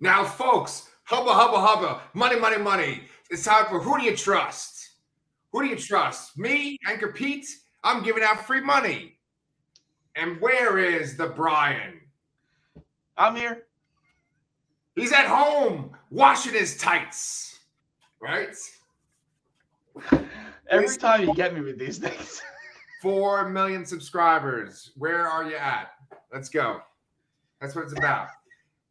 Now, folks, hubba, hubba, hubba, money, money, money. It's time for Who Do You Trust? Who do you trust? Me, Anchor Pete? I'm giving out free money. And where is the Brian? I'm here. He's at home washing his tights. Right? Every time you get me with these things. Four million subscribers. Where are you at? Let's go. That's what it's about.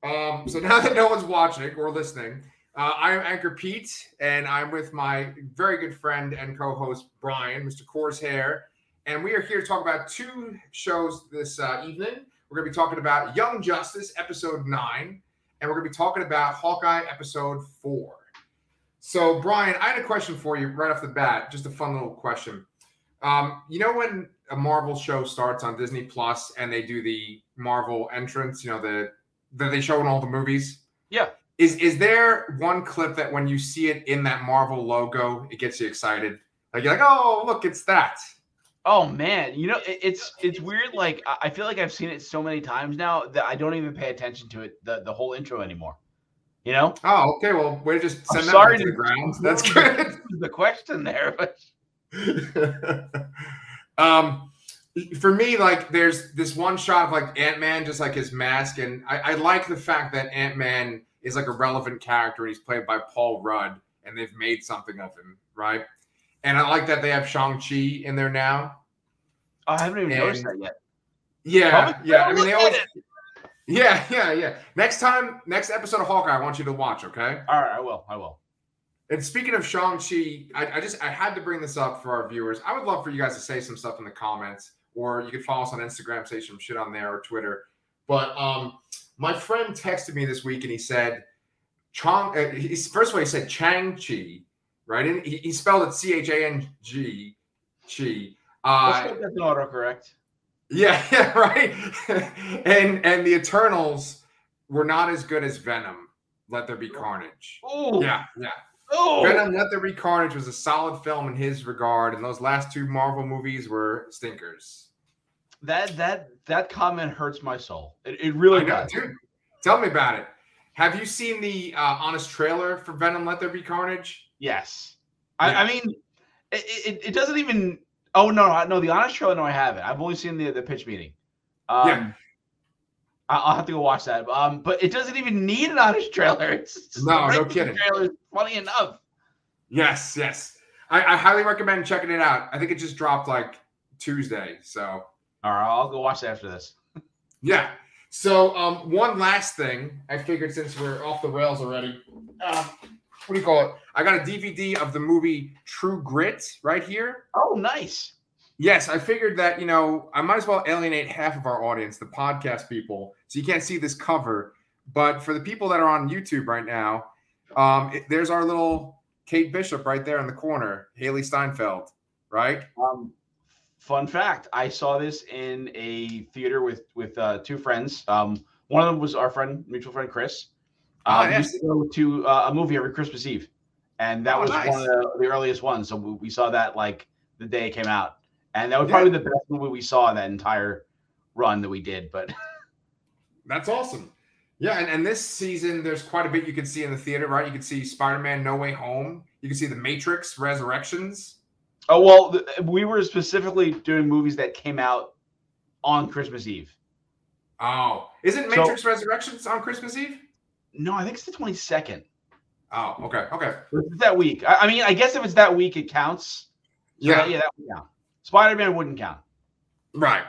Um, so now that no one's watching or listening, uh, I'm Anchor Pete, and I'm with my very good friend and co-host Brian, Mr. Coors Hair, and we are here to talk about two shows this uh, evening. We're going to be talking about Young Justice episode nine, and we're going to be talking about Hawkeye episode four. So, Brian, I had a question for you right off the bat, just a fun little question. Um, you know when a Marvel show starts on Disney Plus and they do the Marvel entrance, you know, the that they show in all the movies? Yeah. Is is there one clip that when you see it in that Marvel logo, it gets you excited? Like you're like, oh look, it's that. Oh man, you know it, it's it's weird. Like I- feel like I've seen it so many times now that I don't even pay attention to it the the whole intro anymore. You know, Oh, okay. Well, we're just I'm that sorry to the ground. That's good. the question there, but um for me like there's this one shot of like ant-man just like his mask and i, I like the fact that ant-man is like a relevant character and he's played by paul rudd and they've made something of him right and i like that they have shang-chi in there now oh, I haven't even noticed that yet. yeah Probably yeah i mean they always it. yeah yeah yeah next time next episode of hawkeye i want you to watch okay All right, I will. I will. And speaking of Shang-Chi, I, I just I had to bring this up for our viewers. I would love for you guys to say some stuff in the comments, or you could follow us on Instagram, say some shit on there or Twitter. But um, my friend texted me this week and he said, Chong, uh, he's, first of all, he said Chang-Chi, right? And he, he spelled it C-H-A-N-G, Chi. Let's Uh, hope that's an autocorrect. yeah, yeah, right. and and the Eternals were not as good as Venom. Let there be carnage. Oh, Yeah, yeah. Oh, Venom Let There Be Carnage was a solid film in his regard, and those last two Marvel movies were stinkers. That that that comment hurts my soul. It, it really does. dude. Tell me about it. Have you seen the uh, honest trailer for Venom Let There Be Carnage? Yes. Yeah. I, I mean, it, it, it doesn't even. Oh no, no, no, the honest trailer. No, I haven't. I've only seen the the pitch meeting. Um, Yeah. I- I'll have to go watch that. Um, but it doesn't even need an honest trailer. It's No, no kidding. Trailer is funny enough. Yes, yes. I, I highly recommend checking it out. I think it just dropped like Tuesday. So All right, I'll go watch after this. yeah. So um, one last thing, I figured since we're off the rails already, um, what do you call it? I got a DVD of the movie True Grit right here. Oh, nice. Yes, I figured that, you know, I might as well alienate half of our audience, the podcast people, so you can't see this cover. But for the people that are on YouTube right now, um, it- there's our little Kate Bishop right there in the corner, Hailee Steinfeld, right? Um, fun fact: I saw this in a theater with with uh, two friends. Um, one of them was our friend, mutual friend Chris. We used yes. to go to uh, a movie every Christmas Eve, and that Oh, was nice. one of the, the earliest ones. So we, we saw that like the day it came out, and that was Yeah. probably the best movie we saw in that entire run that we did. But That's awesome. Yeah, and, and this season, there's quite a bit you can see in the theater, right? You can see Spider Man No Way Home. You can see The Matrix Resurrections. Oh well, th- we were specifically doing movies that came out on Christmas Eve. Oh, isn't So- Matrix Resurrections on Christmas Eve? No, I think it's the twenty second. Oh, okay, okay. It's that week. I, I mean, I guess if it's that week, it counts. So Yeah. that- yeah, that would count. Spider Man wouldn't count. Right.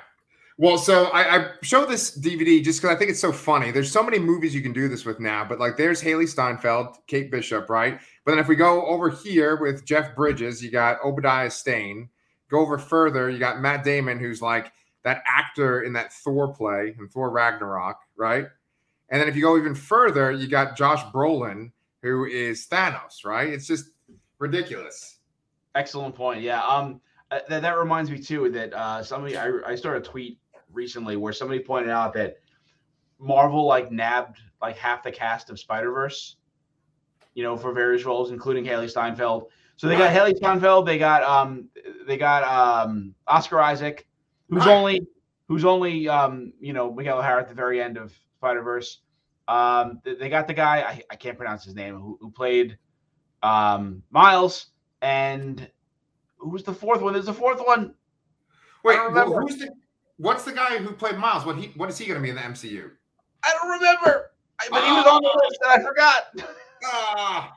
Well, so I, I show this DVD just because I think it's so funny. There's so many movies you can do this with now, but like there's Hailee Steinfeld, Kate Bishop, right? But then if we go over here with Jeff Bridges, you got Obadiah Stane. Go over further, you got Matt Damon, who's like that actor in that Thor play and Thor Ragnarok, right? And then if you go even further, you got Josh Brolin, who is Thanos, right? It's just ridiculous. Excellent point. Yeah. Um, uh, that, that reminds me too that uh, somebody I, I started a tweet recently where somebody pointed out that Marvel like nabbed like half the cast of Spider Verse, you know, for various roles, including Hailee Steinfeld. So they got Hailee Steinfeld, they got um, they got um, Oscar Isaac, who's Right. only who's only um, you know, Miguel O'Hara at the very end of Spider Verse. Um, they, got the guy I, I can't pronounce his name who, who played um, Miles, and who was the fourth one? There's a fourth one. Wait, who's the? What's the guy who played Miles? What he? What is he going to be in the MCU? I don't remember, I, but he was on the list and I forgot. Ah,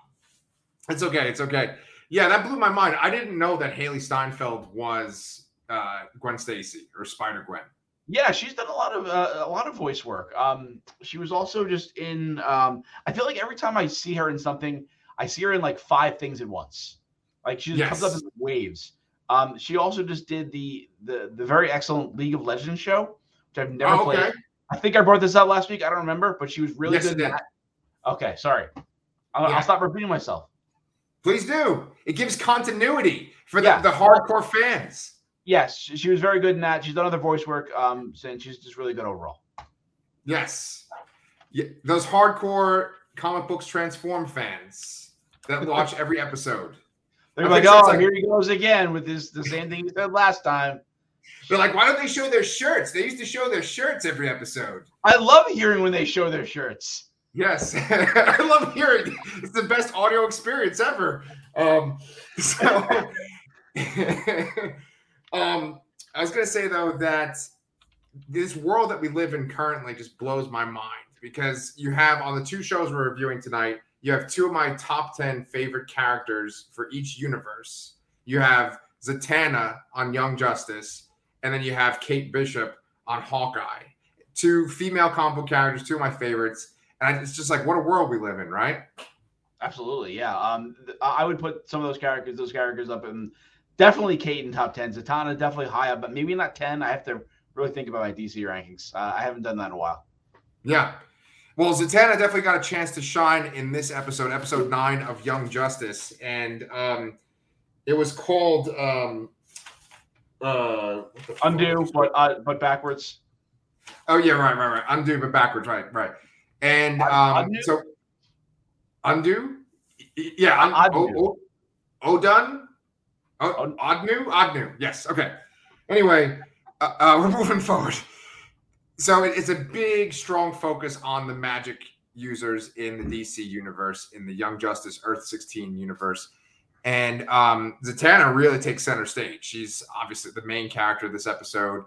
it's okay. It's okay. Yeah, that blew my mind. I didn't know that Hailee Steinfeld was uh, Gwen Stacy or Spider Gwen. Yeah, she's done a lot of uh, a lot of voice work. Um, she was also just in. Um, I feel like every time I see her in something, I see her in like five things at once. Like she just comes up Yes. in waves. Um, she also just did the the the very excellent League of Legends show, which I've never Oh, played. I think I brought this up last week. I don't remember, but she was really Yes, good. did. that. Okay, sorry. I'll, Yeah. I'll stop repeating myself. Please do. It gives continuity for the, Yeah. the hardcore fans. Yes, she, she was very good in that. She's done other voice work. Um, and she's just really good overall. Yes. Yeah, those hardcore comic books transform fans that watch every episode. They're I like, think so, it's oh, like- here he goes again with this the same thing he said last time. They're like, why don't they show their shirts? They used to show their shirts every episode. I love hearing when they show their shirts. Yes, I love hearing. It's the best audio experience ever. Um, so, um, I was gonna say though that this world that we live in currently just blows my mind because you have on the two shows we're reviewing tonight, you have two of my top ten favorite characters for each universe. You have Zatanna on Young Justice, and then you have Kate Bishop on Hawkeye. Two female comic characters, two of my favorites. And it's just like, what a world we live in, right? Absolutely, yeah. Um, th- I would put some of those characters, those characters up in definitely Kate in top ten. Zatanna definitely high up, but maybe not ten. I have to really think about my DC rankings. Uh, I haven't done that in a while. Yeah. Well, Zatanna definitely got a chance to shine in this episode, episode nine of Young Justice, and um, it was called um, uh, what the fuck? Undo, but uh, but backwards. Oh yeah, right, right, right. Undo, but backwards, right, right. And um, undo? so undo, yeah, un- Undo. O- O- Odun, o- Odnu, Odnu. Yes, okay. Anyway, uh, uh, we're moving forward. So it- it's a big, strong focus on the magic users in the DC universe, in the Young Justice Earth 16 universe. And um, Zatanna really takes center stage. She's obviously the main character of this episode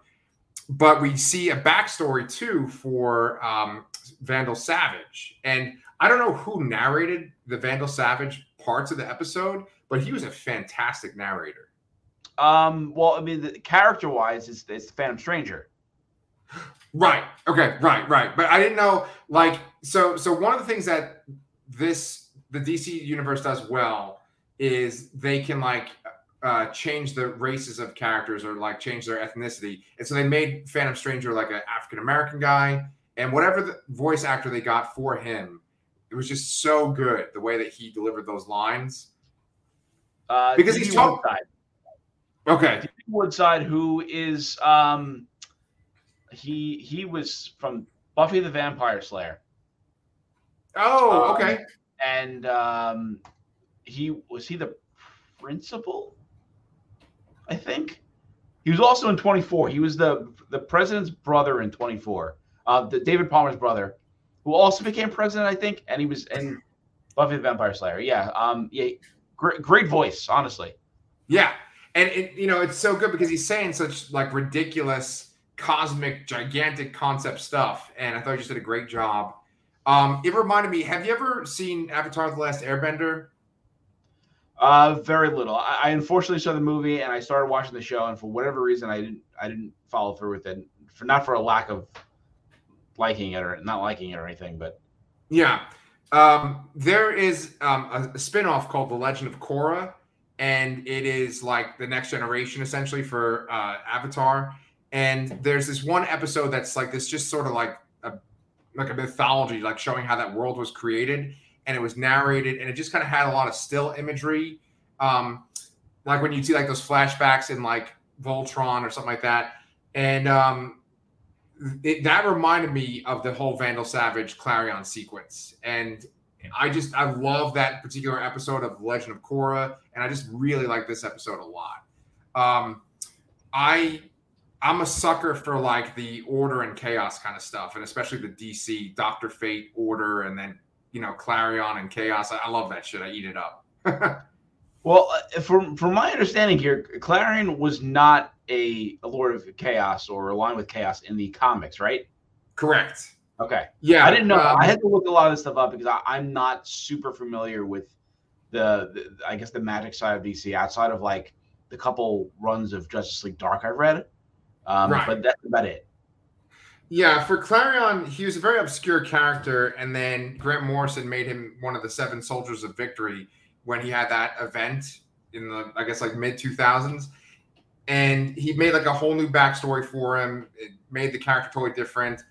but we see a backstory too for um, Vandal Savage. And I don't know who narrated the Vandal Savage parts of the episode, but he was a fantastic narrator. Um, well, I mean, the, character-wise, it's it's Phantom Stranger. Right. Okay. Right. Right. But I didn't know. Like, so so one of the things that this the DC universe does well is they can like uh, change the races of characters or like change their ethnicity. And so they made Phantom Stranger like an African American guy, and whatever the voice actor they got for him, it was just so good the way that he delivered those lines. Uh, Because he's Dee talk- Woodside. Okay. Woodside, who is um, he he was from Buffy the Vampire Slayer. Oh, Um, okay. and um, he was he the principal. I think he was also in 24. He was the the president's brother in 24. Uh, the David Palmer's brother, who also became president, I think, and he was in Buffy the Vampire Slayer. Yeah, um, yeah, great, great voice, honestly. Yeah, and it, you know it's so good because he's saying such like ridiculous, cosmic, gigantic concept stuff, and I thought he just did a great job. Um, it reminded me. Have you ever seen Avatar: The Last Airbender? Uh, very little. I, I unfortunately saw the movie and I started watching the show, and for whatever reason, I didn't I didn't follow through with it. For not for a lack of liking it or not liking it or anything, but Yeah. Um, there is um, a, spin-off called The Legend of Korra, and it is like the next generation essentially for uh, Avatar. And there's this one episode that's like this, just sort of like a like a mythology, like showing how that world was created, and it was narrated, and it just kind of had a lot of still imagery, um, like when you see like those flashbacks in like Voltron or something like that, and um, it, that reminded me of the whole Vandal Savage Klarion sequence, and I just I love that particular episode of Legend of Korra, and I just really like this episode a lot. Um, I I'm a sucker for like the order and chaos kind of stuff, and especially the DC Doctor Fate order, and then you know Klarion and chaos. I, I love that shit. I eat it up. well, uh, from from my understanding here, Klarion was not a, a Lord of Chaos or aligned with Chaos in the comics, right? Correct. Okay. Yeah, I didn't know. um, I had to look a lot of this stuff up because I, I'm not super familiar with the, the, I guess, the magic side of DC outside of like the couple runs of Justice League Dark I've read. Um, Right. But that's about it. Yeah, for Klarion, he was a very obscure character, and then Grant Morrison made him one of the seven soldiers of victory when he had that event in the, I guess, like mid 2000s. And he made like a whole new backstory for him. It made the character totally different.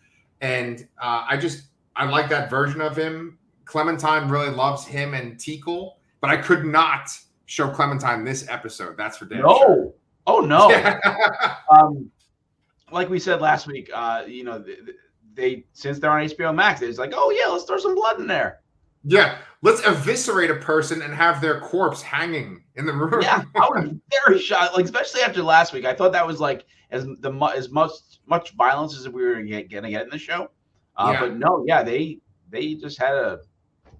And uh, I just, I like that version of him. Clementine really loves him and Teekl, but I could not show Clementine this episode. That's for damn No. sure. Oh no. Yeah. um, like we said last week, uh, you know, they, they since they're on HBO Max, it's like, oh yeah, let's throw some blood in there. Yeah, let's eviscerate a person and have their corpse hanging in the room. Yeah, I was very shocked. Like especially after last week, I thought that was like as the mu- as much much violence as we were get, gonna get in the show. Uh, Yeah. But no, yeah, they they just had a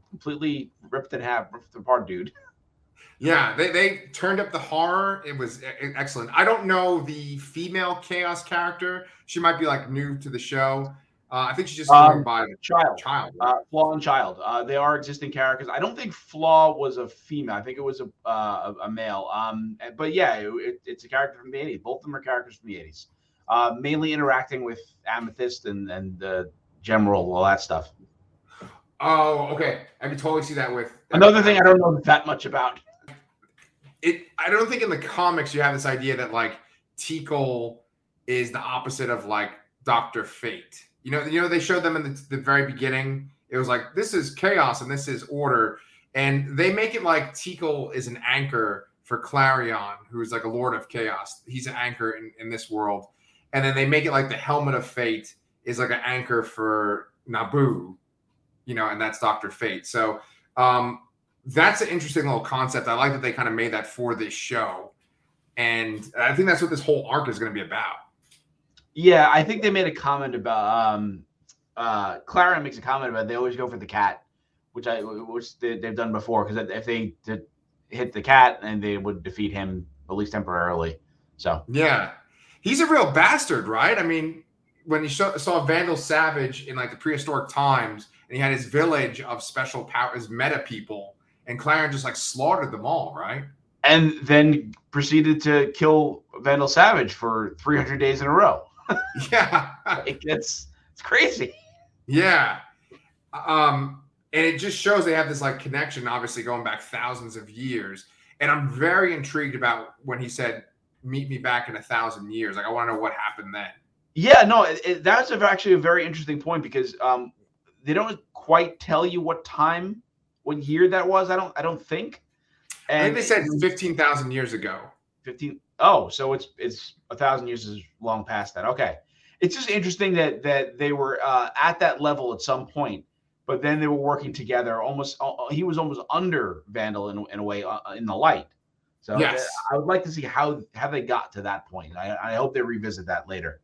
completely ripped in half, ripped apart, dude. yeah. They, they turned up the horror. It was excellent. I don't know the female chaos character. She might be like new to the show. Uh, I think she's just Um, going by the Child, child. uh, Flaw and Child. Uh, they are existing characters. I don't think Flaw was a female. I think it was a uh, a, a male. Um, but yeah, it, it- it's a character from the '80s. Both of them are characters from the '80s. Uh, mainly interacting with Amethyst and and the General, all that stuff. oh, okay. I can totally see that with Another thing I don't know that much about. it I don't think in the comics you have this idea that like Teekl is the opposite of like Doctor Fate. You know, you know they showed them in the, the very beginning. It was like this is chaos and this is order, and they make it like Teekl is an anchor for Klarion, who is like a lord of chaos. He's an anchor in, in this world, and then they make it like the helmet of fate is like an anchor for Nabu, you know, and that's Doctor Fate. So um, that's an interesting little concept. I like that they kind of made that for this show, and I think that's what this whole arc is going to be about. Yeah, I think they made a comment about um uh Clara makes a comment about they always go for the cat, which I which they, they've done before because if they did hit the cat and they would defeat him at least temporarily. So Yeah, he's a real bastard, right? I mean, when you saw, saw Vandal Savage in like the prehistoric times, and he had his village of special powers, meta people, and Klarion just like slaughtered them all, right? and then proceeded to kill Vandal Savage for 300 days in a row. Yeah, Like, it's it's crazy. yeah. Um, and it just shows they have this like connection, obviously going back thousands of years. And I'm very intrigued about when he said, "Meet me back in a thousand years." Like, I want to know what happened then. Yeah, no, it, it, that's actually a very interesting point because um, they don't quite tell you what time, what year that was. I don't, I don't think. I think they said fifteen thousand years ago. 15 oh so it's it's a thousand years is long past that okay it's just interesting that that they were uh, at that level at some point but then they were working together almost uh, he was almost under vandal in, in a way uh, in the light so Yes. i would like to see how how they got to that point i, I hope they revisit that later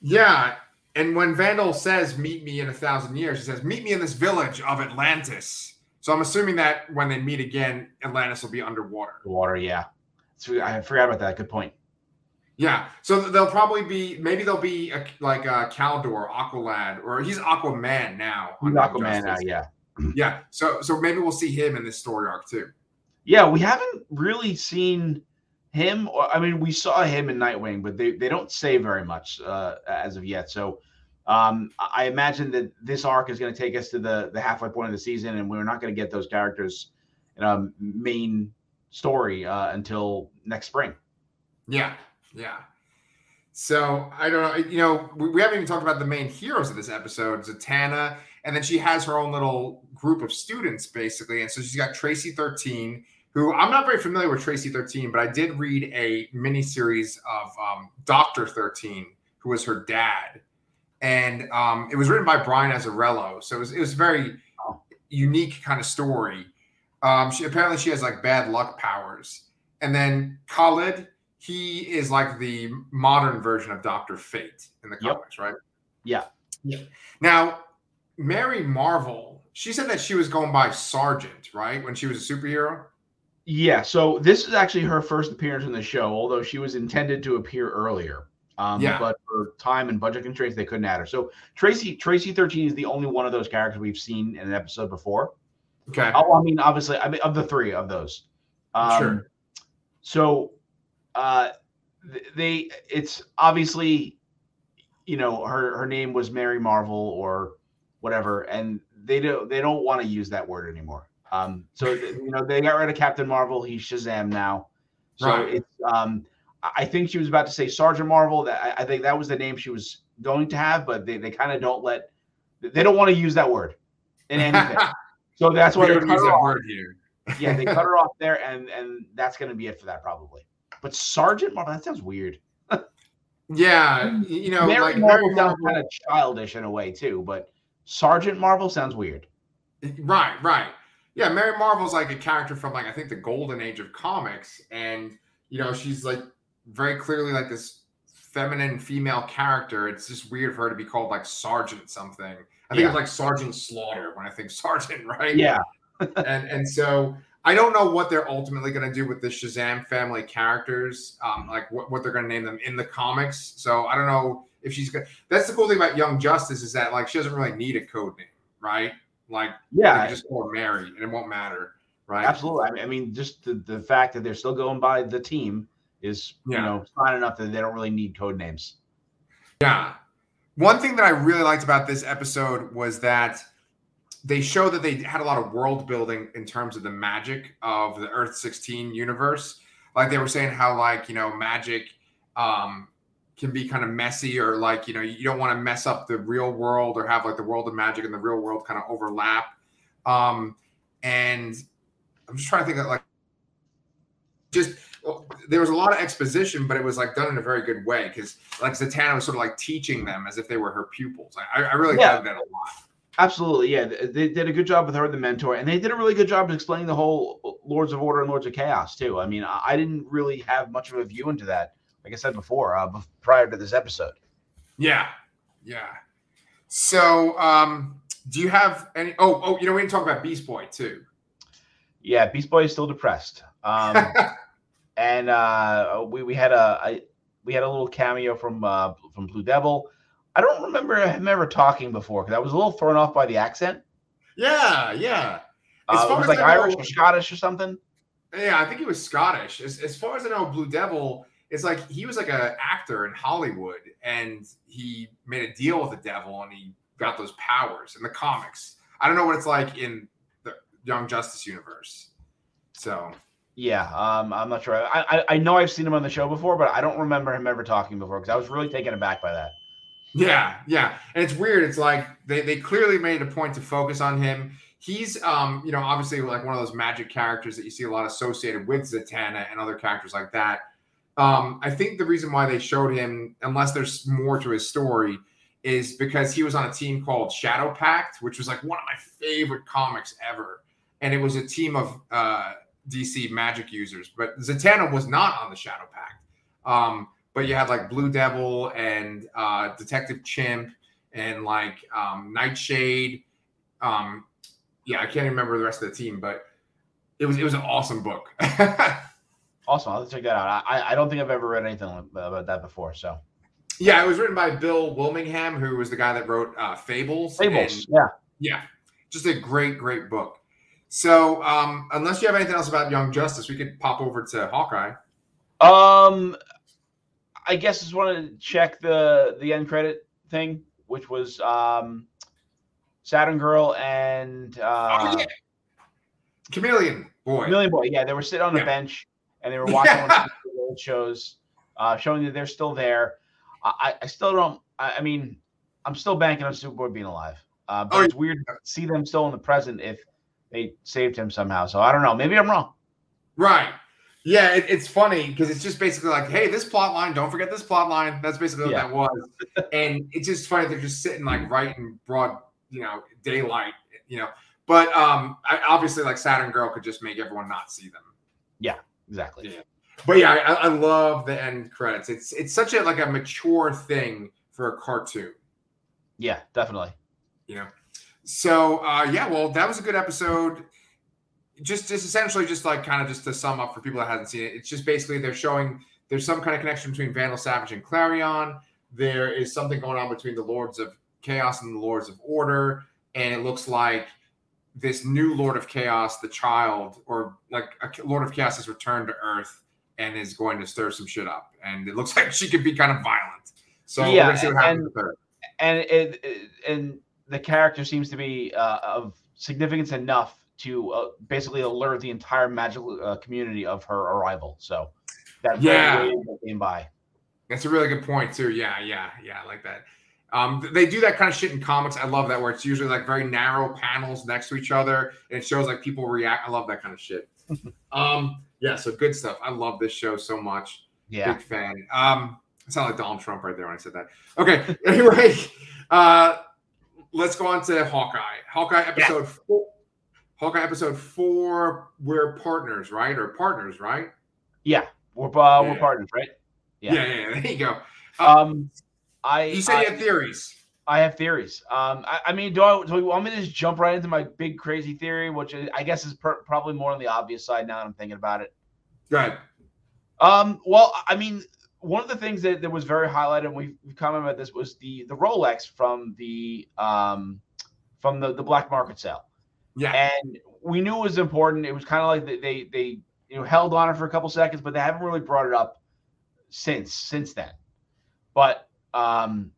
Yeah. And when Vandal says, meet me in a thousand years, he says, meet me in this village of Atlantis. So I'm assuming that when they meet again, Atlantis will be underwater. water yeah so i forgot about that good point Yeah. So they'll probably be, maybe they'll be a, like a Kaldur, Aqualad, or he's Aquaman now. on Young aquaman now yeah Yeah. So so maybe we'll see him in this story arc too. Yeah, we haven't really seen him. Or, I mean, we saw him in Nightwing, but they, they don't say very much uh, as of yet. So um, I I imagine that this arc is going to take us to the, the halfway point of the season, and we're not going to get those characters in a main story uh, until next spring. Yeah, yeah. So I don't know. You know, we, we haven't even talked about the main heroes of this episode, Zatanna, and then she has her own little group of students, basically. And so she's got Tracy Thirteen, who I'm not very familiar with Tracy Thirteen, but I did read a miniseries of um, Doctor Thirteen, who was her dad, and um, it was written by Brian Azzarello. So it was it was a very unique kind of story. Um, she apparently she has like bad luck powers, and then Khalid he is like the modern version of Doctor Fate in the Yep. comics, right? Yeah. Now, Mary Marvel, she said that she was going by Sergeant, right? When she was a superhero. Yeah, so this is actually her first appearance in the show, although she was intended to appear earlier. Um, Yeah. But for time and budget constraints, they couldn't add her. So Tracy Tracy thirteen is the only one of those characters we've seen in an episode before. Okay. Oh, I mean, obviously, I mean, of the three of those. Um, Sure. So, uh, they it's obviously, you know, her her name was Mary Marvel or whatever, and they don't they don't want to use that word anymore. Um, so you know, they got rid of Captain Marvel. He's Shazam now. So Right. it's um, I think she was about to say Sergeant Marvel. That I, I think that was the name she was going to have, but they, they kind of don't let they don't want to use that word in anything. So that's why they cut her off. word here. Yeah, they cut her off there, and and that's gonna be it for that probably. But Sergeant Marvel, that sounds weird. Yeah, you know, Mary like Marvel Mary sounds Marvel, kind of childish in a way too, but Sergeant Marvel sounds weird. right, right. Yeah, Mary Marvel's like a character from like I think the golden age of comics, and you know, she's like very clearly like this feminine female character. It's just weird for her to be called like Sergeant something. I think Yeah. it's like Sergeant Slaughter when I think Sergeant, right? Yeah, and and so I don't know what they're ultimately going to do with the Shazam family characters, um, like what, what they're going to name them in the comics. So I don't know if she's going. to That's the cool thing about Young Justice is that like she doesn't really need a code name, right? Like yeah, just call her Mary and it won't matter, right? absolutely. I mean, I mean, just the, the fact that they're still going by the team is Yeah. you know fine enough that they don't really need code names. Yeah. One thing that I really liked about this episode was that they show that they had a lot of world building in terms of the magic of the Earth 16 universe. Like they were saying how like, you know, magic um can be kind of messy or like, you know, you don't want to mess up the real world or have like the world of magic and the real world kind of overlap. Um and I'm just trying to think of like just well, there was a lot of exposition, but it was like done in a very good way because like Zatanna was sort of like teaching them as if they were her pupils. I, I really Yeah. dug that a lot. Absolutely, yeah. They did a good job with her, the mentor, and they did a really good job of explaining the whole Lords of Order and Lords of Chaos too. I mean, I I didn't really have much of a view into that, like I said before, uh, prior to this episode. Yeah, yeah. So, um, do you have any? Oh, oh, you know, we didn't talk about Beast Boy too. Yeah, Beast Boy is still depressed. Um, and uh, we we had a, I, we had a little cameo from uh, from Blue Devil. I don't remember him ever talking before because I was a little thrown off by the accent. yeah, yeah, As Uh, far it was as like I know- Irish or Scottish or something. yeah. I think he was Scottish. As, as far as I know, Blue Devil. It's like he was like an actor in Hollywood, and he made a deal with the devil, and he got those powers in the comics. I don't know what it's like in the Young Justice universe. So Yeah, um, I'm not sure. I, I I know I've seen him on the show before, but I don't remember him ever talking before because I was really taken aback by that. Yeah, yeah. And it's weird. It's like they, they clearly made a point to focus on him. He's um, you know, obviously like one of those magic characters that you see a lot associated with Zatanna and other characters like that. Um, I think the reason why they showed him, unless there's more to his story, is because he was on a team called Shadow Pact, which was like one of my favorite comics ever. And it was a team of uh DC magic users, but Zatanna was not on the Shadow Pact. Um, but you had like Blue Devil and uh, Detective Chimp and like um, Nightshade. Um, yeah, I can't remember the rest of the team, but it was it was an awesome book. Awesome, I'll check that out. I I don't think I've ever read anything about that before. So yeah, it was written by Bill Willingham, who was the guy that wrote uh, Fables. Fables, and- yeah. yeah, just a great great book. So um, unless you have anything else about Young Justice, we could pop over to Hawkeye. Um, I guess just want to check the the end credit thing, which was um, Saturn Girl and uh, oh yeah, Chameleon Boy. Million Boy. Yeah, they were sitting on the Yeah. bench and they were watching one of the old shows, uh, showing that they're still there. I, I- I still don't. I, I mean, I'm still banking on Superboy being alive. Uh, but Oh, it's weird to see them still in the present if they saved him somehow. So I don't know. Maybe I'm wrong. Right. Yeah, it, it's funny because it's just basically like, hey, this plot line, don't forget this plot line. That's basically what Yeah. that was. and it's just funny they're just sitting like right in broad, you know, daylight, you know. But um I, obviously like Saturn Girl could just make everyone not see them. Yeah, exactly. Yeah. But yeah, I, I love the end credits. It's it's such a like a mature thing for a cartoon. Yeah, definitely. You know. So uh yeah, well, that was a good episode. Just just essentially just like kind of just to sum up for people that hasn't seen it, it's just basically they're showing there's some kind of connection between Vandal Savage and Klarion. There is something going on between the Lords of Chaos and the Lords of Order, and it looks like this new Lord of Chaos, the child, or like a Lord of Chaos has returned to Earth and is going to stir some shit up. And it looks like she could be kind of violent. So Yeah, we're gonna see what happens and- with her. and it, it- and the character seems to be uh, of significance enough to uh, basically alert the entire magical uh, community of her arrival. So that Yeah. came by. That's a really good point too. Yeah, yeah, yeah, I like that. Um, they do that kind of shit in comics. I love that where it's usually like very narrow panels next to each other, and it shows like people react. I love that kind of shit. um, yeah, so good stuff. I love this show so much. Yeah. Big fan. Um, I sound like Donald Trump right there when I said that. Okay, anyway, uh, let's go on to Hawkeye. Hawkeye episode four. Hawkeye episode four. We're partners, right? Or partners, right? Yeah. We're, uh, Yeah. we're partners, right? Yeah. Yeah, yeah. yeah, there you go. Um, I You said I, you had theories. I have theories. Um, I, I mean, do I do we want me to just jump right into my big crazy theory, which I guess is per, probably more on the obvious side now that I'm thinking about it. Go ahead. Um, well, I mean, one of the things that, that was very highlighted, and we've, we've commented about this, was the the Rolex from the um from the, the black market sale. Yeah. And we knew it was important. It was kind of like they, they they you know held on it for a couple seconds, but they haven't really brought it up since since then. But um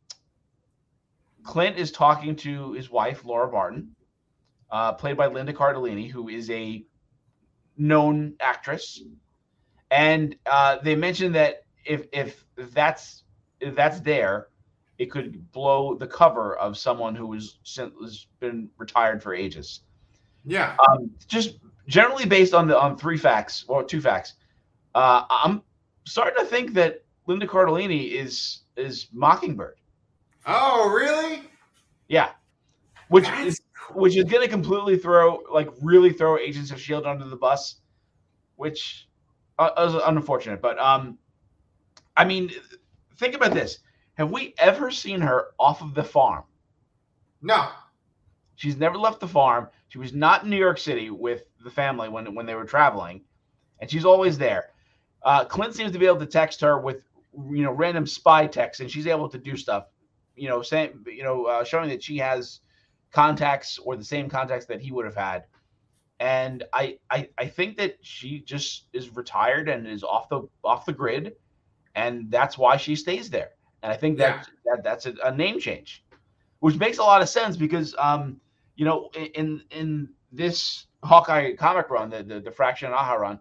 Clint is talking to his wife, Laura Barton, uh, played by Linda Cardellini, who is a known actress. And uh, they mentioned that if, if that's if that's there, it could blow the cover of someone who was has been retired for ages. Yeah. Um, just generally based on the on three facts or two facts, uh, I'm starting to think that Linda Cardellini is is Mockingbird. Oh, really? Yeah, which That's is which is going to completely throw like really throw Agents of Shield under the bus, which uh, is unfortunate. But um, I mean, think about this: Have we ever seen her off of the farm? No. She's never left the farm. She was not in New York City with the family when when they were traveling, and she's always there. Uh, Clint seems to be able to text her with you know random spy texts, and she's able to do stuff. You know, saying you know uh, showing that she has contacts or the same contacts that he would have had. And I, I I think that she just is retired and is off the off the grid, and that's why she stays there. And I think that, that that's a, a name change, which makes a lot of sense because um you know in in this Hawkeye comic run, the the, the Fraction Aja run,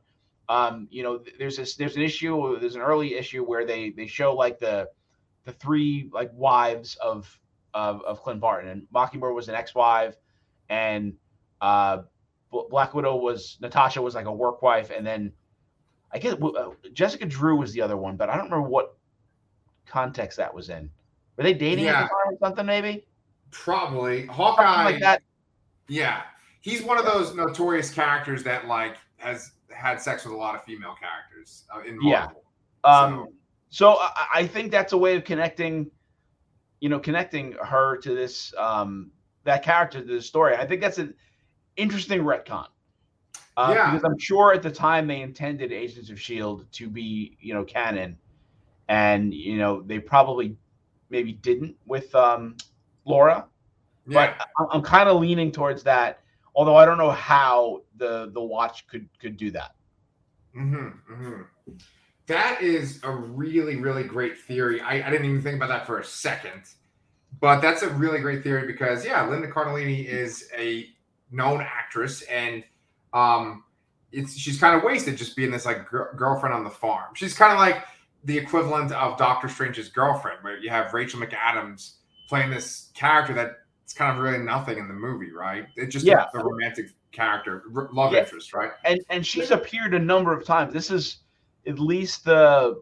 um you know there's this there's an issue there's an early issue where they they show like the the three like wives of of, of Clint Barton. And Mockingbird was an ex-wife and uh Black Widow was Natasha was like a work wife. And then I guess uh, Jessica Drew was the other one but I don't remember what context that was in. Were they dating at Yeah. the time or something maybe? Probably. Something Hawkeye. like that. Yeah. He's one of those notorious characters that like has had sex with a lot of female characters uh, in Yeah. Marvel. Um, so I, I think that's a way of connecting, you know, connecting her to this um, that character to the story. I think that's an interesting retcon. Uh, Yeah. Because I'm sure at the time they intended Agents of Shield to be, you know, canon, and you know they probably maybe didn't with um, Laura. yeah. But I'm, I'm kind of leaning towards that. Although I don't know how the the watch could could do that. hmm hmm That is a really, really great theory. I, I didn't even think about that for a second, but that's a really great theory because yeah, Linda Cardellini is a known actress and um, it's she's kind of wasted just being this like gir- girlfriend on the farm. She's kind of like the equivalent of Doctor Strange's girlfriend, where you have Rachel McAdams playing this character that's kind of really nothing in the movie, right? It's just Yeah. a, a romantic character, r- love Yeah. interest, right? and and she's appeared a number of times. This is at least the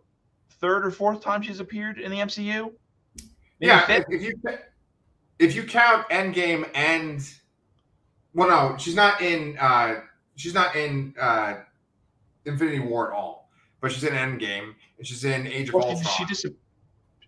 third or fourth time she's appeared in the MCU. Maybe yeah, fifth? if you if you count Endgame and well, no, she's not in. uh She's not in uh Infinity War at all. but she's in Endgame and she's in Age of Well, Ultron. she, just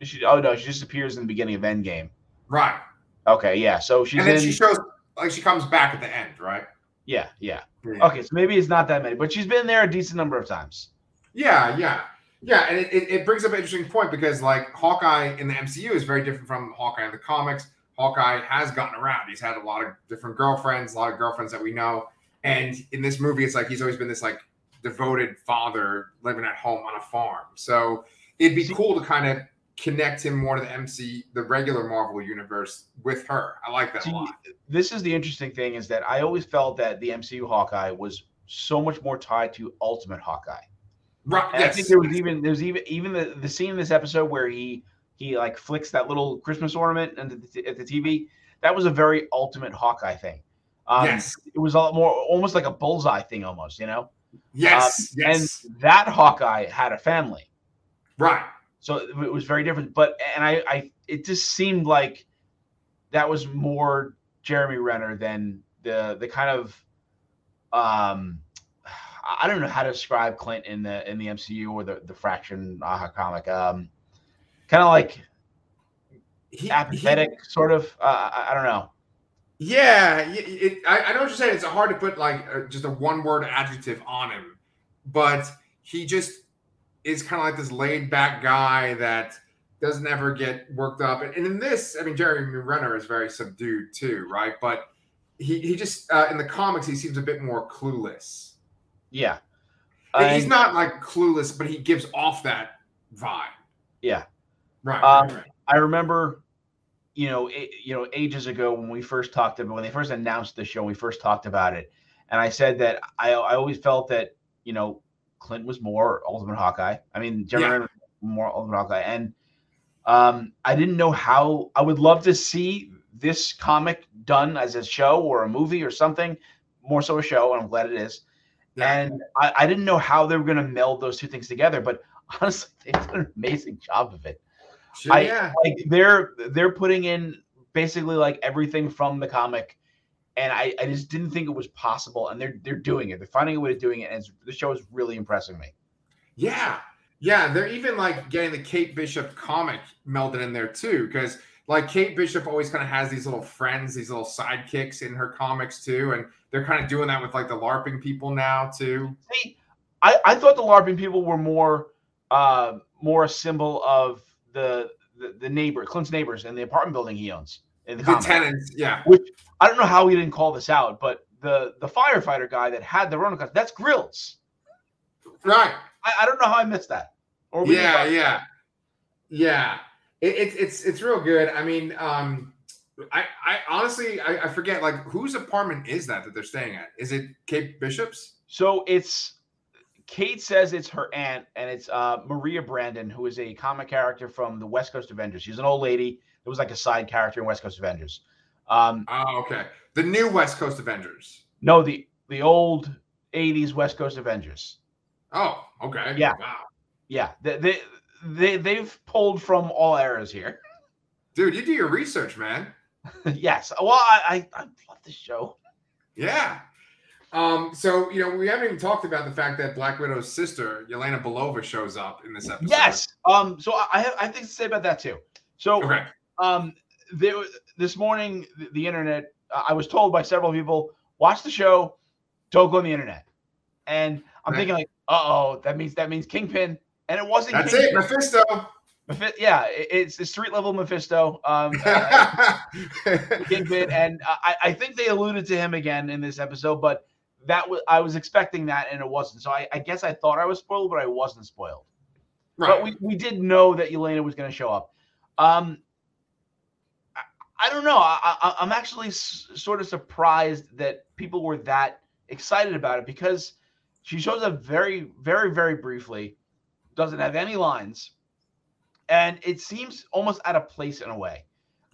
she oh no, she disappears in the beginning of Endgame. right. Okay, yeah. So she's and then in she shows like she comes back at the end, right? yeah, yeah. Yeah. Okay, so maybe it's not that many, but she's been there a decent number of times. Yeah, yeah, yeah, and it, it, it brings up an interesting point because like Hawkeye in the MCU is very different from Hawkeye in the comics. Hawkeye has gotten around. He's had a lot of different girlfriends, a lot of girlfriends that we know. And in this movie, it's like he's always been this like devoted father living at home on a farm. So it'd be cool to kind of connect him more to the MC, the regular Marvel universe with her. I like that See, a lot. this is the interesting thing is that I always felt that the MCU Hawkeye was so much more tied to Ultimate Hawkeye. Right. And yes. I think there was even there's even even the, the scene in this episode where he he like flicks that little Christmas ornament at the, at the TV. That was a very Ultimate Hawkeye thing. Um, yes. it was a lot more almost like a bullseye thing, almost you know. Yes. Um, yes. And that Hawkeye had a family. right. so it was very different but and i i it just seemed like that was more jeremy renner than the the kind of um i don't know how to describe clint in the in the mcu or the the fraction aja comic um kind of like He- apathetic sort of uh, I, I don't know Yeah, y- it, I, I know what you're saying. It's hard to put like uh just a one word adjective on him, but he just is kind of like this laid back guy that doesn't ever get worked up. And, and in this, I mean, Jeremy Renner is very subdued too, right? But he he just uh, in the comics he seems a bit more clueless. yeah he's not like clueless, but he gives off that vibe. Yeah. Right. Um, right, right. I remember, you know, a- you know, ages ago when we first talked about when they first announced the show, we first talked about it, and I said that I I always felt that you know Clint was more Ultimate Hawkeye. I mean, Jeremy Yeah. Renner more Ultimate Hawkeye, and um, I didn't know how. I would love to see this comic done as a show or a movie or something. More so a show, and I'm glad it is. Yeah. And I, I didn't know how they were going to meld those two things together, but honestly, they did an amazing job of it Sure, I- yeah. like they're they're putting in basically like everything from the comic and I, I just didn't think it was possible and they're they're doing it they're finding a way of doing it and it's, the show is really impressing me Yeah. Yeah. They're even like getting the Kate Bishop comic melded in there too. Because like Kate Bishop always kind of has these little friends, these little sidekicks in her comics too. And they're kind of doing that with like the LARPing people now too. see I, I thought the larping people were more uh more a symbol of the the, the neighbor clint's neighbors and the apartment building he owns in the, The tenants. Yeah. Which I don't know how we didn't call this out but the the firefighter guy that had the costume, that's grills Right. I, I don't know how i missed that or Yeah. Yeah. Yeah. It, it's it's it's real good. I mean, um, I I honestly I, I forget like whose apartment is that that they're staying at? Is it Kate Bishop's? So it's Kate says it's her aunt, and it's uh, Moira Brandon, who is a comic character from the West Coast Avengers. She's an old lady. It was like a side character in West Coast Avengers. Um, Oh, okay. The new West Coast Avengers. no, the the old '80s West Coast Avengers. Oh, okay. Yeah. Wow. Yeah, they they, they they've pulled from all eras here. Dude, you do your research, man. yes. Well, I, I I love this show. Yeah. Um, so you know, we haven't even talked about the fact that Black Widow's sister, Yelena Belova, shows up in this episode. Yes. Um. So I have I have things to say about that too. So Okay. um there this morning the, the internet uh, i was told by several people watch the show don't go on the internet and i'm Right. thinking like uh-oh that means that means kingpin and it wasn't That's it. Mephisto. Mephi- yeah it's the street level mephisto um uh, kingpin and I, I think they alluded to him again in this episode but that was i was expecting that and it wasn't so i, I guess i thought i was spoiled but i wasn't spoiled right. but we, we did know that Yelena was going to show up. Um, I, I don't know. I, I, I'm actually s- sort of surprised that people were that excited about it because she shows up very, very, very briefly, doesn't have any lines, and it seems almost out of place in a way.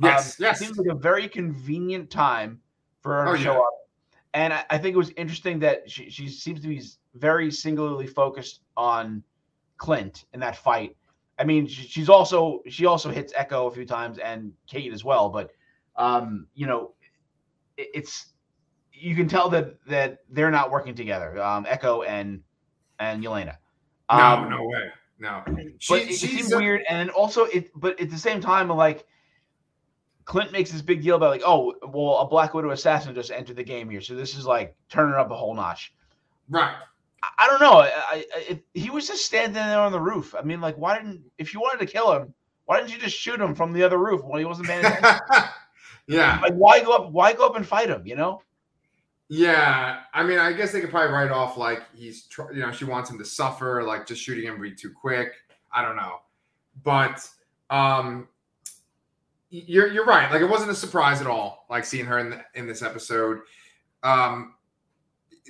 yes, Um, yes. It seems like a very convenient time for her Oh, to show yeah. up. And I, I think it was interesting that she, she seems to be very singularly focused on Clint in that fight. I mean, she, she's also she also hits Echo a few times and Kate as well, but um, you know, it, it's you can tell that that they're not working together. Um, Echo and and Yelena. Um, no, no way. No. She, but it seems a- weird. And also it but at the same time, like Clint makes this big deal about like, oh, well, a Black Widow assassin just entered the game here, so this is like turning up a whole notch. Right. I, I don't know. I, I, he was just standing there on the roof. I mean, like, why didn't if you wanted to kill him, why didn't you just shoot him from the other roof when he wasn't paying attention? yeah. Like, why go up? Why go up and fight him? You know. Yeah, I mean, I guess they could probably write off like he's, you know, she wants him to suffer, like just shooting him be too quick. I don't know, but um, you're you're right. Like it wasn't a surprise at all. Like seeing her in the, in this episode, um,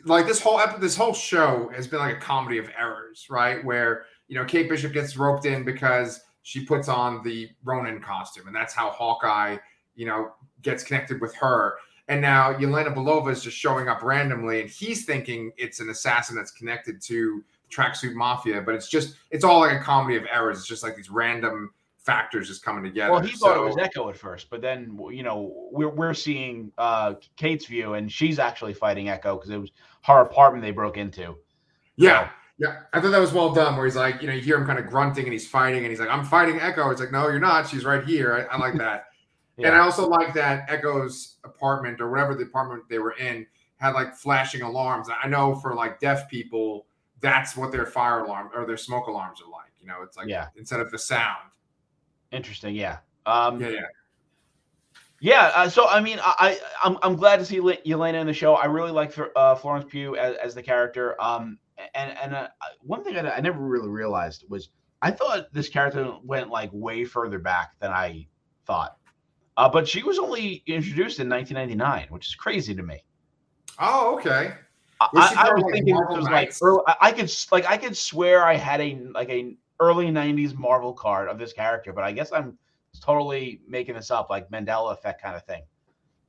like this whole ep- this whole show has been like a comedy of errors, right? Where you know Kate Bishop gets roped in because she puts on the Ronin costume, and that's how Hawkeye, you know, gets connected with her and now Yelena Belova is just showing up randomly, and he's thinking it's an assassin that's connected to Tracksuit Mafia, but it's just it's all like a comedy of errors. It's just like these random factors is coming together. Well, he so, thought it was Echo at first, but then you know we're we're seeing uh, Kate's view, and she's actually fighting Echo because it was her apartment they broke into. Yeah. So, yeah, I thought that was well done. Where he's like, you know, you hear him kind of grunting and he's fighting, and he's like, "I'm fighting Echo." It's like, "No, you're not. She's right here." I, I like that. Yeah. And I also like that Echo's apartment or whatever the apartment they were in had like flashing alarms. I know for like deaf people, that's what their fire alarm or their smoke alarms are like. You know, it's like yeah. instead of the sound. Interesting. Yeah. Um, yeah. Yeah. Yeah, uh, so I mean, I, I am I'm, I'm glad to see Yelena in the show. I really like uh, Florence Pugh as, as the character. Um, and and uh, one thing I, I never really realized was I thought this character went like way further back than I thought. Uh, but she was only introduced in 1999, which is crazy to me. Oh, okay. I, I, was like thinking it was like early, I could like I could swear I had a like a early 90s Marvel card of this character, but I guess I'm totally making this up, like Mandela effect kind of thing.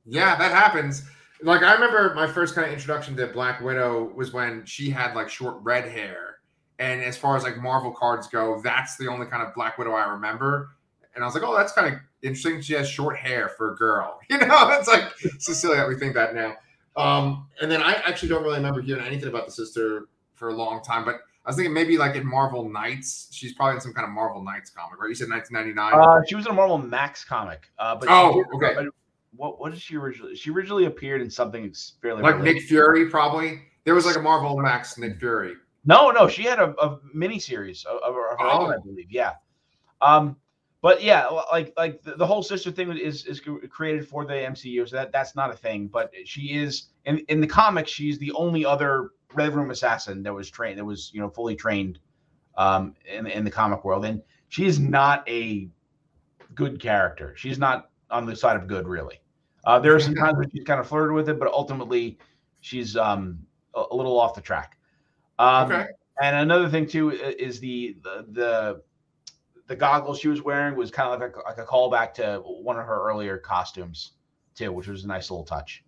Yeah, that happens. Like I remember my first kind of introduction to Black Widow was when she had like short red hair. And as far as like Marvel cards go, that's the only kind of Black Widow I remember. And I was like, oh, that's kind of interesting. She has short hair for a girl. You know, it's like Cecilia. We think that now. Um, and then I actually don't really remember hearing anything about the sister for a long time, but I was thinking maybe like in Marvel Knights. She's probably in some kind of Marvel Knights comic, right? You said 1999. Uh, she was in a Marvel Max comic. Uh, but oh, okay. But what what did she originally? She originally appeared in something fairly like related. Nick Fury, probably. There was like a Marvel Max Nick Fury. No, no, she had a, a mini series of, of her oh. own, I believe. Yeah. Um, but yeah, like like the, the, whole sister thing is is created for the MCU, so that that's not a thing. But she is in in the comics, she's the only other Red Room assassin that was trained that was you know fully trained um, in in the comic world, and she is not a good character. She's not on the side of good, really. Uh, there are some times where she's kind of flirted with it, but ultimately she's um, a, a little off the track. Um, okay. And another thing too is the the, the the goggles she was wearing was kind of like a, like a callback to one of her earlier costumes too, which was a nice little touch.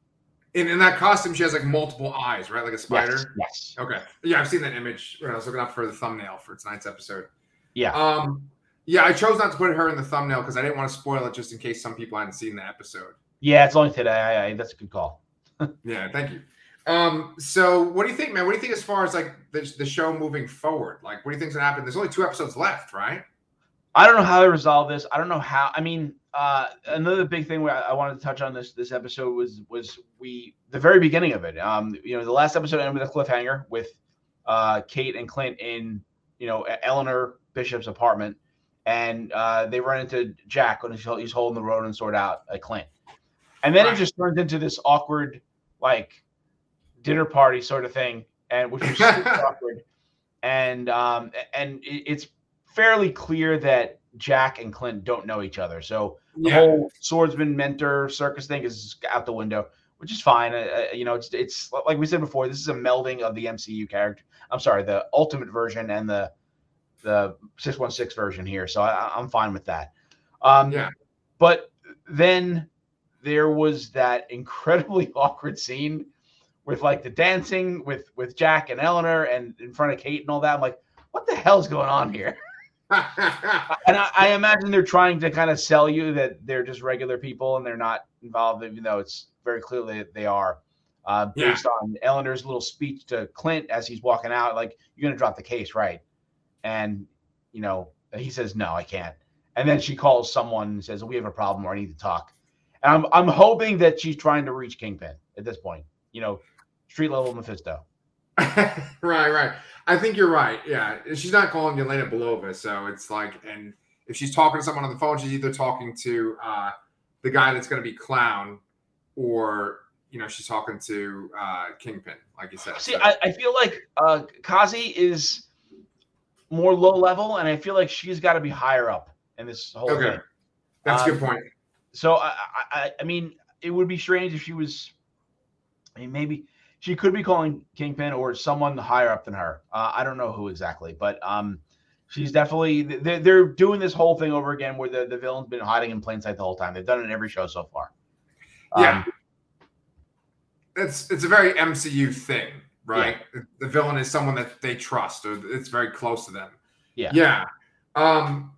In, in that costume, she has like multiple eyes, right? Like a spider. Yes. yes. Okay. Yeah, I've seen that image when I was looking up for the thumbnail for tonight's episode. Yeah. Um. Yeah, I chose not to put her in the thumbnail because I didn't want to spoil it, just in case some people hadn't seen the episode. Yeah, it's only today. I, I, that's a good call. yeah, thank you. Um, so what do you think, man? What do you think as far as like the, the show moving forward? Like, what do you think's gonna happen? There's only two episodes left, right? I don't know how to resolve this. I don't know how. I mean, uh, another big thing where I wanted to touch on this this episode was was we the very beginning of it. Um, you know, the last episode ended with a cliffhanger with uh, Kate and Clint in you know Eleanor Bishop's apartment, and uh, they run into Jack when he's, he's holding the Ronin sword out at Clint, and then right. it just turns into this awkward like dinner party sort of thing, and which was super awkward, and um, and it, it's fairly clear that Jack and Clint don't know each other. So the yeah. whole swordsman mentor circus thing is out the window, which is fine. Uh, uh you know, it's it's like we said before. This is a melding of the MCU character. I'm sorry, the Ultimate version and the the 616 version here. So I, am fine with that. Um, yeah. But then there was that incredibly awkward scene with like the dancing with with Jack and Eleanor and in front of Kate and all that. I'm like, what the hell's going on here? and I, I, imagine they're trying to kind of sell you that they're just regular people and they're not involved, even though it's very clearly that they are. Uh, based yeah. on Eleanor's little speech to Clint as he's walking out, like you're gonna drop the case, right? and you know he says no, I can't. And then she calls someone and says we have a problem or I need to talk. And I'm I'm hoping that she's trying to reach Kingpin at this point. You know, street level Mephisto. right, right. I think you're right. Yeah, she's not calling Yelena Belova, so it's like, and if she's talking to someone on the phone, she's either talking to uh, the guy that's going to be Clown, or you know, she's talking to uh, Kingpin, like you said. See, So- I, I feel like uh, Kazi is more low level, and I feel like she's got to be higher up in this whole okay, thing. that's a Um, good point. So I, I- I mean, it would be strange if she was. I mean, maybe she could be calling Kingpin or someone higher up than her. Uh, I don't know who exactly, but um, she's definitely. They're, they're doing this whole thing over again, where the the villain's been hiding in plain sight the whole time. They've done it in every show so far. Yeah. Um, It's it's a very MCU thing, right? The villain is someone that they trust, or it's very close to them. Yeah. yeah. Um,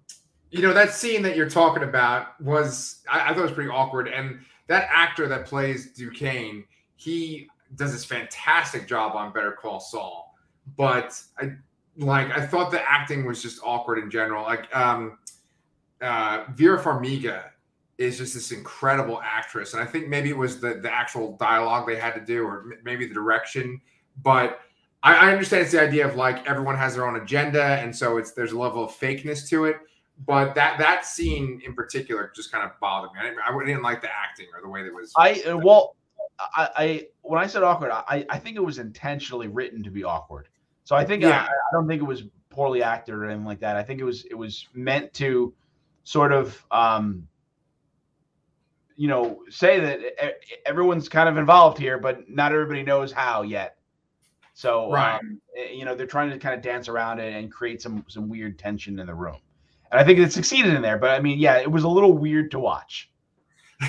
you know that scene that you're talking about was I, I thought it was pretty awkward, and that actor that plays Duquesne, he does this fantastic job on Better Call Saul, but I like I thought the acting was just awkward in general. Like um, uh, Vera Farmiga is just this incredible actress, and I think maybe it was the the actual dialogue they had to do, or m- maybe the direction. But I, I understand it's the idea of like everyone has their own agenda, and so it's there's a level of fakeness to it. But that that scene in particular just kind of bothered me. I didn't, I didn't like the acting or the way that was. I uh, well, I, I when I said awkward, I I think it was intentionally written to be awkward. So I think Yeah. I, I don't think it was poorly acted or anything like that. I think it was it was meant to sort of um you know say that everyone's kind of involved here, but not everybody knows how yet. So Right. um, you know they're trying to kind of dance around it and create some some weird tension in the room. And I think it succeeded in there, but I mean, yeah, it was a little weird to watch.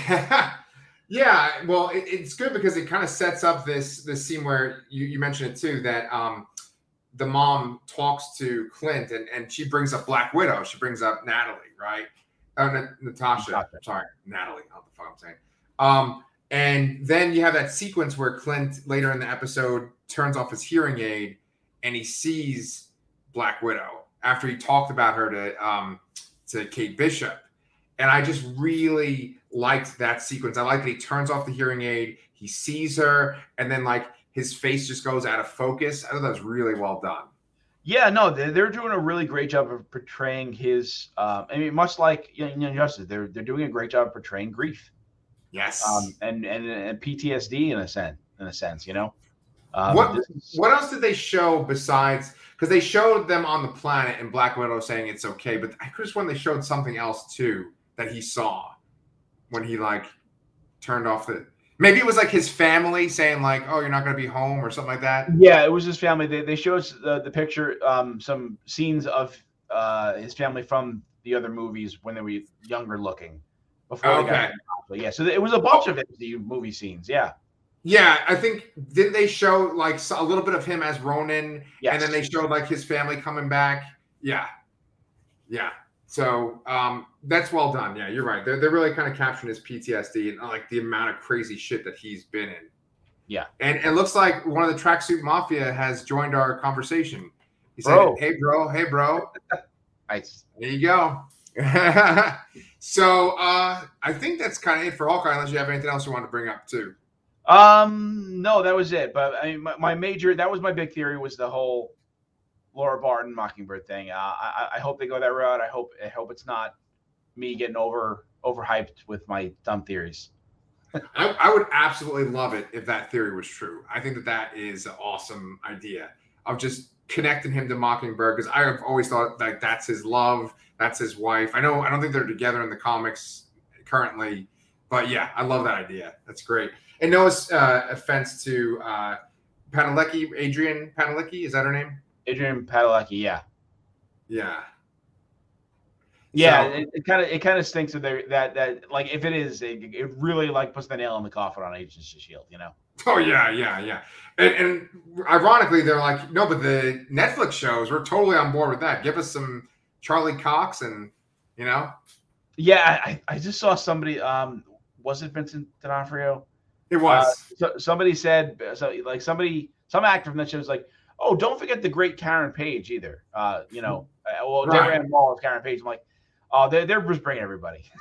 yeah, well, it, it's good because it kind of sets up this this scene where you, you mentioned it too that um, the mom talks to Clint and, and she brings up Black Widow. She brings up Natalie, right? Uh, Na- Natasha. Natasha. Sorry, Natalie. What the fuck I'm saying. Um, and then you have that sequence where Clint later in the episode turns off his hearing aid and he sees Black Widow after he talked about her to um, to Kate Bishop. And I just really liked that sequence. I like that he turns off the hearing aid, he sees her, and then like his face just goes out of focus. I thought that was really well done. Yeah, no, they're, doing a really great job of portraying his. Um, I mean, much like you know, Justice, they're they're doing a great job of portraying grief Yes. um, and, and and PTSD in a sense. In a sense, you know. Um, What- what else did they show besides? Because they showed them on the planet and Black Widow saying it's okay, but I have sworn they showed something else too that he saw when he like turned off the. Maybe it was like his family saying like, "Oh, you're not going to be home" or something like that. Yeah, it was his family. They they showed us the, the picture, um, some scenes of uh, his family from the other movies when they were younger looking. Before got Okay. into yeah. So it was a bunch of MCU movie scenes. Yeah. Yeah, I think didn't they show like a little bit of him as Ronin, Yes. and then they showed like his family coming back. Yeah, yeah. So um, that's well done. Yeah, you're right. They're, they're really kind of capturing his PTSD and uh, like the amount of crazy shit that he's been in. Yeah. and it looks like one of the tracksuit mafia has joined our conversation. He said, Bro. "Hey, bro. Hey, bro. Nice. There you go." so uh, I think that's kind of it for all Hawkeye. Unless you have anything else you want to bring up too. Um, no, that was it. But I mean, my, my major that was my big theory was the whole Laura Barton Mockingbird thing. Uh, I, I hope they go that route. I hope I hope it's not me getting over overhyped with my dumb theories. I, I would absolutely love it if that theory was true. I think that that is an awesome idea of just connecting him to Mockingbird because I have always thought like that's his love, that's his wife. I know I don't think they're together in the comics currently, but yeah, I love that idea. That's great. And no uh, offense to uh, Padalecki, Adrian Padalecki, is that her name? Adrian Padalecki, yeah, Yeah. yeah. So- it kind of it kind of stinks that they that that like if it is, it, it really like puts the nail in the coffin on Agents of Shield. You know. Oh yeah, yeah, yeah. And, and ironically, they're like, no, but the Netflix shows, we're totally on board with that. Give us some Charlie Cox, and you know, Yeah, I, I just saw somebody. Um, was it Vincent D'Onofrio? it was. so, somebody said so like somebody some actor from that show was like oh, don't forget the great Karen Page either. Uh, you know, uh, well, Right. Deborah Ann Woll is Karen Page. I'm like, oh, they're they're just bringing everybody.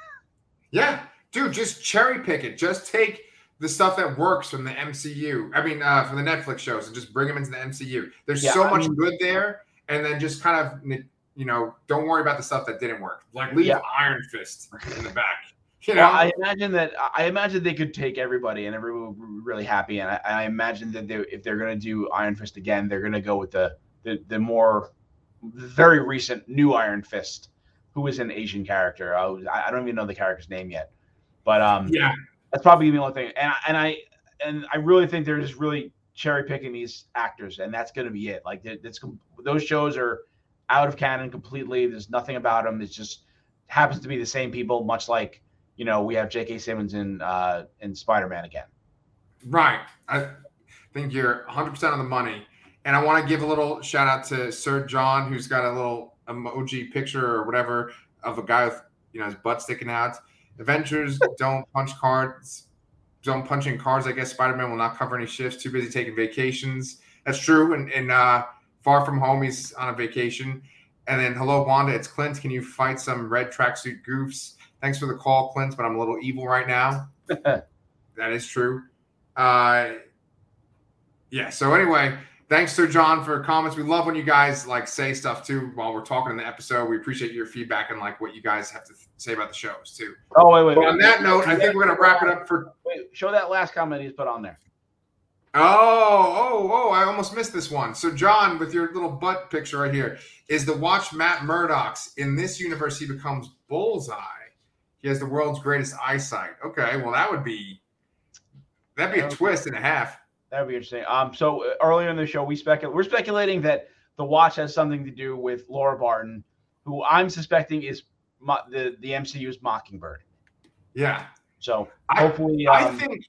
Yeah, dude, just cherry pick it. Just take the stuff that works from the MCU. I mean, uh, from the Netflix shows, and just bring them into the MCU. There's Yeah, so I much mean- good there, and then just kind of, you know, don't worry about the stuff that didn't work. Like leave Yeah. Iron Fist in the back. You know, I imagine that I imagine they could take everybody and everyone would be really happy. And I, I imagine that they, if they're going to do Iron Fist again, they're going to go with the, the the more very recent new Iron Fist, who is an Asian character. I, was, I don't even know the character's name yet, but um, yeah, that's probably the only thing. And I- and I and I really think they're just really cherry picking these actors, and that's going to be it. Like that's those shows are out of canon completely. There's nothing about them. It's just happens to be the same people, much like you know we have J.K. Simmons in uh, in Spider Man again. right. I think you're 100 percent on the money. And I want to give a little shout out to Sir John, who's got a little emoji picture or whatever of a guy with you know his butt sticking out. Avengers don't punch cards, don't punch in cards. I guess Spider Man will not cover any shifts. Too busy taking vacations. That's true. And, and uh, Far From Home, he's on a vacation. And then, hello, Wanda. It's Clint. Can you fight some red tracksuit goofs? Thanks for the call, Clint, but I'm a little evil right now. that is true. Uh, yeah. So anyway, thanks Sir John for comments. We love when you guys like say stuff too while we're talking in the episode. We appreciate your feedback and like what you guys have to say about the shows too. Oh wait, wait. But wait, on that note, I think we're gonna wrap it up for. Wait, show that last comment he's put on there. Oh, oh, oh! I almost missed this one. So, John, with your little butt picture right here, is the watch Matt Murdock's in this universe? He becomes Bullseye. He has the world's greatest eyesight. Okay, well, that would be that'd be a twist and a half. That would be interesting. Um, so uh, earlier in the show, we specul we're speculating that the watch has something to do with Laura Barton, who I'm suspecting is mo- the the MCU's Mockingbird. Yeah, So I- hopefully, I um, think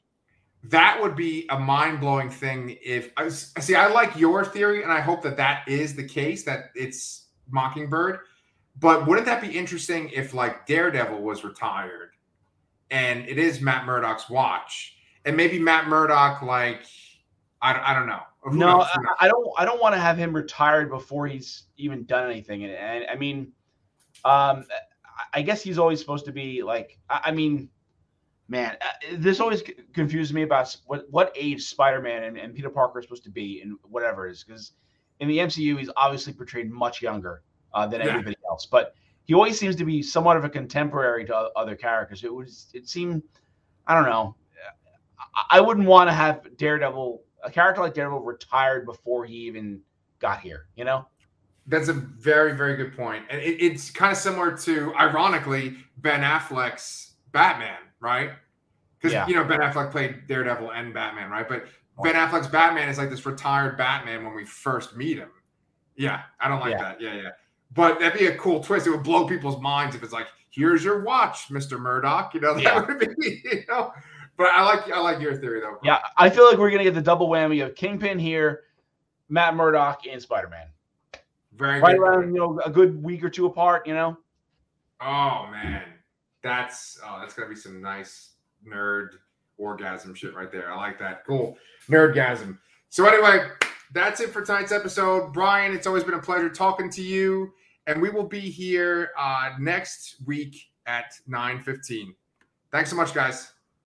that would be a mind blowing thing. If I see, I like your theory, and I hope that that is the case that it's Mockingbird. But wouldn't that be interesting if like Daredevil was retired, and it is Matt Murdock's watch, and maybe Matt Murdock like I, I don't know. No, knows? Who knows? I, I don't. I don't want to have him retired before he's even done anything. And, and I mean, um, I- guess he's always supposed to be like. I, I mean, man, uh, this always c- confuses me about what what age Spider-Man and, and Peter Parker are supposed to be and whatever it is because in the MCU he's obviously portrayed much younger uh, than Yeah. everybody else, but he always seems to be somewhat of a contemporary to other characters. It was it seemed I don't know. I- I wouldn't want to have Daredevil, a character like Daredevil, retired before he even got here. You know? That's a very, very good point. And it, it's kind of similar to, ironically, Ben Affleck's Batman, right? Because, Yeah. you know, Ben Affleck played Daredevil and Batman, right? But Ben Affleck's Batman is like this retired Batman when we first meet him. Yeah, I don't like Yeah. that. Yeah, yeah. But that'd be a cool twist. It would blow people's minds if it's like, here's your watch, Mr. Murdock. You know, that Yeah. would be, you know. But I like I like your theory though. Yeah, I feel like we're gonna get the double whammy of Kingpin here, Matt Murdock, and Spider Man. Very Right good. around, you know, a good week or two apart. You know? Oh man, that's oh, that's gonna be some nice nerd orgasm shit right there. I like that. Cool, nerdgasm. So anyway, that's it for tonight's episode. Brian, it's always been a pleasure talking to you, and we will be here uh, next week at nine fifteen. Thanks so much, guys.